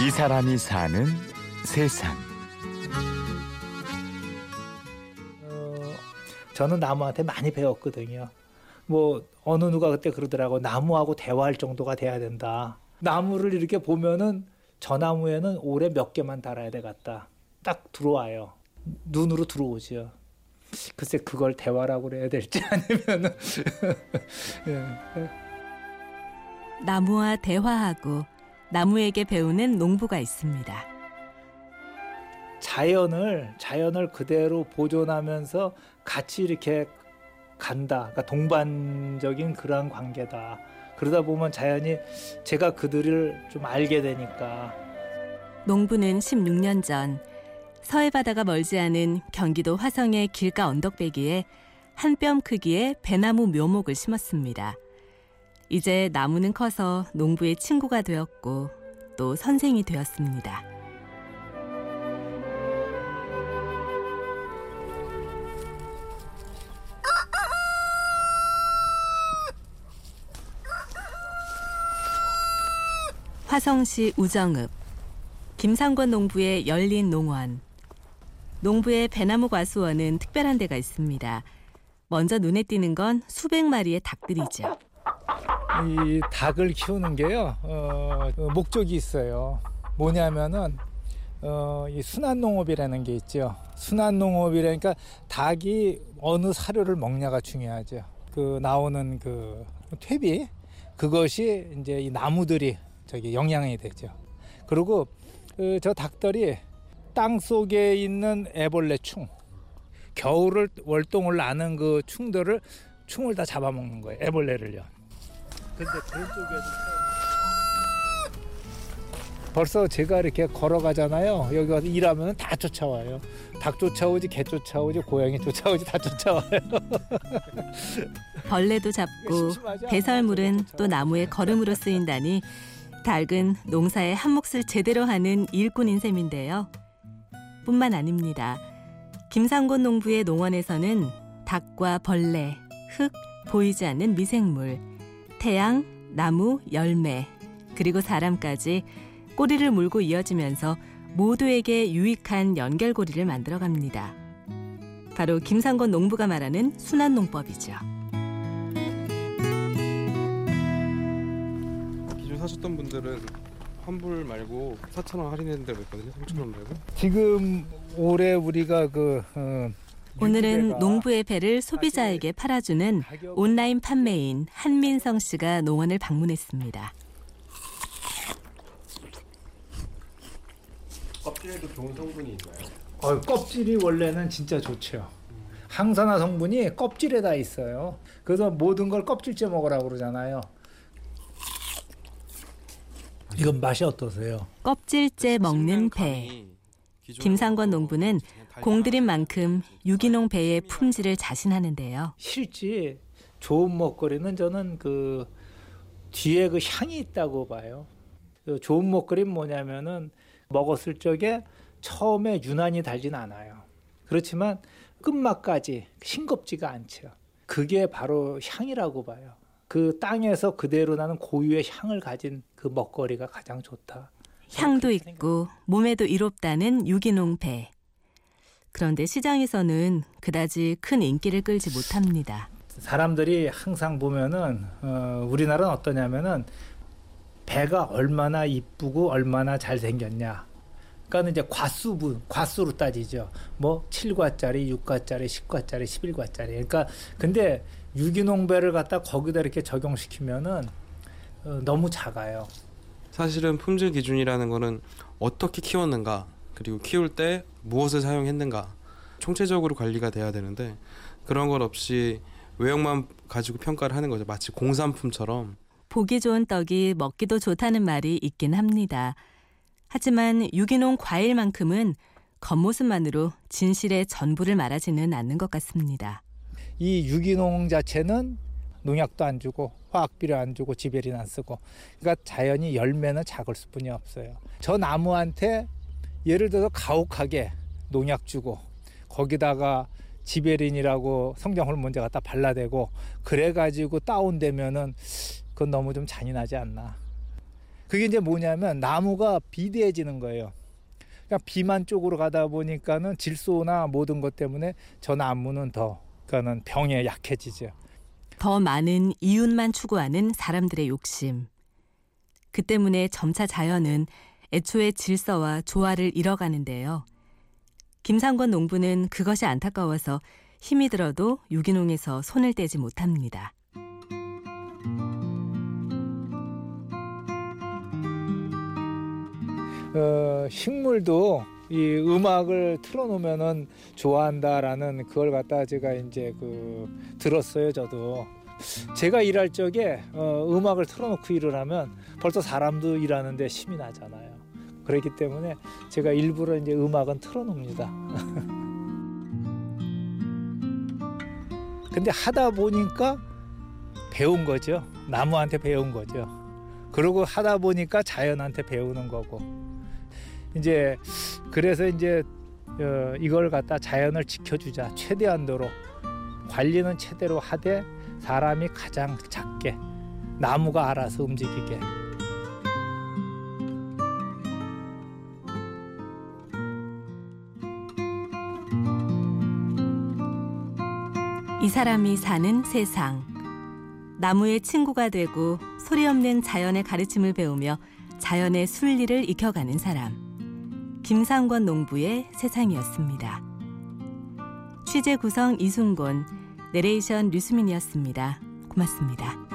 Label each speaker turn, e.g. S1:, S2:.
S1: 이 사람이 사는 세상.
S2: 어, 저는 나무한테 많이 배웠거든요. 뭐 어느 누가 그때 그러더라고 나무하고 대화할 정도가 돼야 된다. 나무를 이렇게 보면은 저 나무에는 올해 몇 개만 달아야 되겠다. 딱 들어와요. 눈으로 들어오지요. 글쎄 그걸 대화라고 그래야 될지 아니면은 예.
S3: 나무와 대화하고 나무에게 배우는 농부가 있습니다.
S2: 자연을 자연을 그대로 보존하면서 같이 이렇게 간다. 그러니까 동반적인 그러한 관계다. 그러다 보면 자연이 제가 그들을 좀 알게 되니까
S3: 농부는 16년 전 서해 바다가 멀지 않은 경기도 화성의 길가 언덕배기에 한 뼘 크기의 배나무 묘목을 심었습니다. 이제 나무는 커서 농부의 친구가 되었고 또 선생이 되었습니다. 화성시 우정읍 김상권 농부의 열린 농원 농부의 배나무 과수원은 특별한 데가 있습니다. 먼저 눈에 띄는 건 수백 마리의 닭들이죠.
S2: 이 닭을 키우는 게요 어, 어, 목적이 있어요. 뭐냐면은 어, 이 순환농업이라는 게 있죠. 순환농업이라니까 닭이 어느 사료를 먹냐가 중요하죠. 그 나오는 그 퇴비 그것이 이제 이 나무들이 저기 영양이 되죠. 그리고 그 저 닭들이 땅 속에 있는 애벌레 충, 겨울을 월동을 나는 그 충들을 충을 다 잡아먹는 거예요. 애벌레를요. 근데 그런 쪽에도 벌써 제가 이렇게 걸어가잖아요. 여기 와서 일하면 다 쫓아와요. 닭 쫓아오지, 개 쫓아오지, 고양이 쫓아오지, 다 쫓아와요.
S3: 벌레도 잡고 배설물은 또 나무의 거름으로 쓰인다니 닭은 농사에 한 몫을 제대로 하는 일꾼인 셈인데요. 뿐만 아닙니다. 김상곤 농부의 농원에서는 닭과 벌레, 흙, 보이지 않는 미생물, 태양, 나무, 열매, 그리고 사람까지 꼬리를 물고 이어지면서 모두에게 유익한 연결고리를 만들어 갑니다. 바로 김상건 농부가 말하는 순환 농법이죠.
S4: 기존 사셨던 분들은 환불 말고 4천 원 할인했는 데가 있거든요. 3천 원 말고.
S2: 지금 올해 우리가 그 어,
S3: 오늘은 농부의 배를 소비자에게 팔아주는 온라인 판매인 한민성 씨가 농원을 방문했습니다.
S4: 껍질에도 좋은 성분이 있나요?
S2: 어, 껍질이 원래는 진짜 좋죠. 항산화 성분이 껍질에 다 있어요. 그래서 모든 걸 껍질째 먹으라고 그러잖아요. 이건 맛이 어떠세요?
S3: 껍질째 먹는 배. 김상권 농부는 공들인 만큼 유기농 배의 품질을 자신하는데요.
S2: 실지 좋은 먹거리는 저는 그 뒤에 그 향이 있다고 봐요. 그 좋은 먹거리는 뭐냐면은 먹었을 적에 처음에 유난히 달진 않아요. 그렇지만 끝맛까지 싱겁지가 않죠. 그게 바로 향이라고 봐요. 그 땅에서 그대로 나는 고유의 향을 가진 그 먹거리가 가장 좋다.
S3: 향도 있고 몸에도 이롭다는 유기농 배. 그런데 시장에서는 그다지 큰 인기를 끌지 못합니다.
S2: 사람들이 항상 보면은 어, 우리나라는 어떠냐면은 배가 얼마나 이쁘고 얼마나 잘 생겼냐. 그러니까 이제 과수분, 과수로 따지죠. 뭐 7과짜리, 6과짜리, 10과짜리, 11과짜리. 그러니까 근데 유기농 배를 갖다 거기다 이렇게 적용시키면은 어, 너무 작아요.
S4: 사실은 품질 기준이라는 거는 어떻게 키웠는가 그리고 키울 때 무엇을 사용했는가 총체적으로 관리가 돼야 되는데 그런 것 없이 외형만 가지고 평가를 하는 거죠. 마치 공산품처럼
S3: 보기 좋은 떡이 먹기도 좋다는 말이 있긴 합니다. 하지만 유기농 과일만큼은 겉모습만으로 진실의 전부를 말하지는 않는 것 같습니다.
S2: 이 유기농 자체는 농약도 안 주고 화학비료 안 주고 지배린 안 쓰고 그러니까 자연이 열매는 작을 수뿐이 없어요. 저 나무한테 예를 들어서 가혹하게 농약 주고 거기다가 지베린이라고 성장 호르몬제 갖다 발라대고 그래 가지고 다운되면은 그건 너무 좀 잔인하지 않나. 그게 이제 뭐냐면 나무가 비대해지는 거예요. 그러니까 비만 쪽으로 가다 보니까는 질소나 모든 것 때문에 저 나무는 더 그러니까는 병에 약해지죠.
S3: 더 많은 이윤만 추구하는 사람들의 욕심. 그 때문에 점차 자연은 애초의 질서와 조화를 잃어가는데요. 김상권 농부는 그것이 안타까워서 힘이 들어도 유기농에서 손을 떼지 못합니다.
S2: 어, 식물도 이 음악을 틀어놓으면은 좋아한다라는 그걸 갖다 제가 이제 그 들었어요 저도. 제가 일할 적에 어, 음악을 틀어놓고 일을 하면 벌써 사람도 일하는데 힘이 나잖아요. 그렇기 때문에 제가 일부러 이제 음악은 틀어놓습니다. 근데 하다 보니까 배운 거죠. 나무한테 배운 거죠. 그리고 하다 보니까 자연한테 배우는 거고 이제 그래서 이제 어, 이걸 갖다 자연을 지켜주자 최대한도로 관리는 최대로 하되 사람이 가장 작게 나무가 알아서 움직이게
S3: 이 사람이 사는 세상. 나무의 친구가 되고 소리 없는 자연의 가르침을 배우며 자연의 순리를 익혀가는 사람. 김상권 농부의 세상이었습니다. 취재 구성 이순곤, 내레이션 류수민이었습니다. 고맙습니다.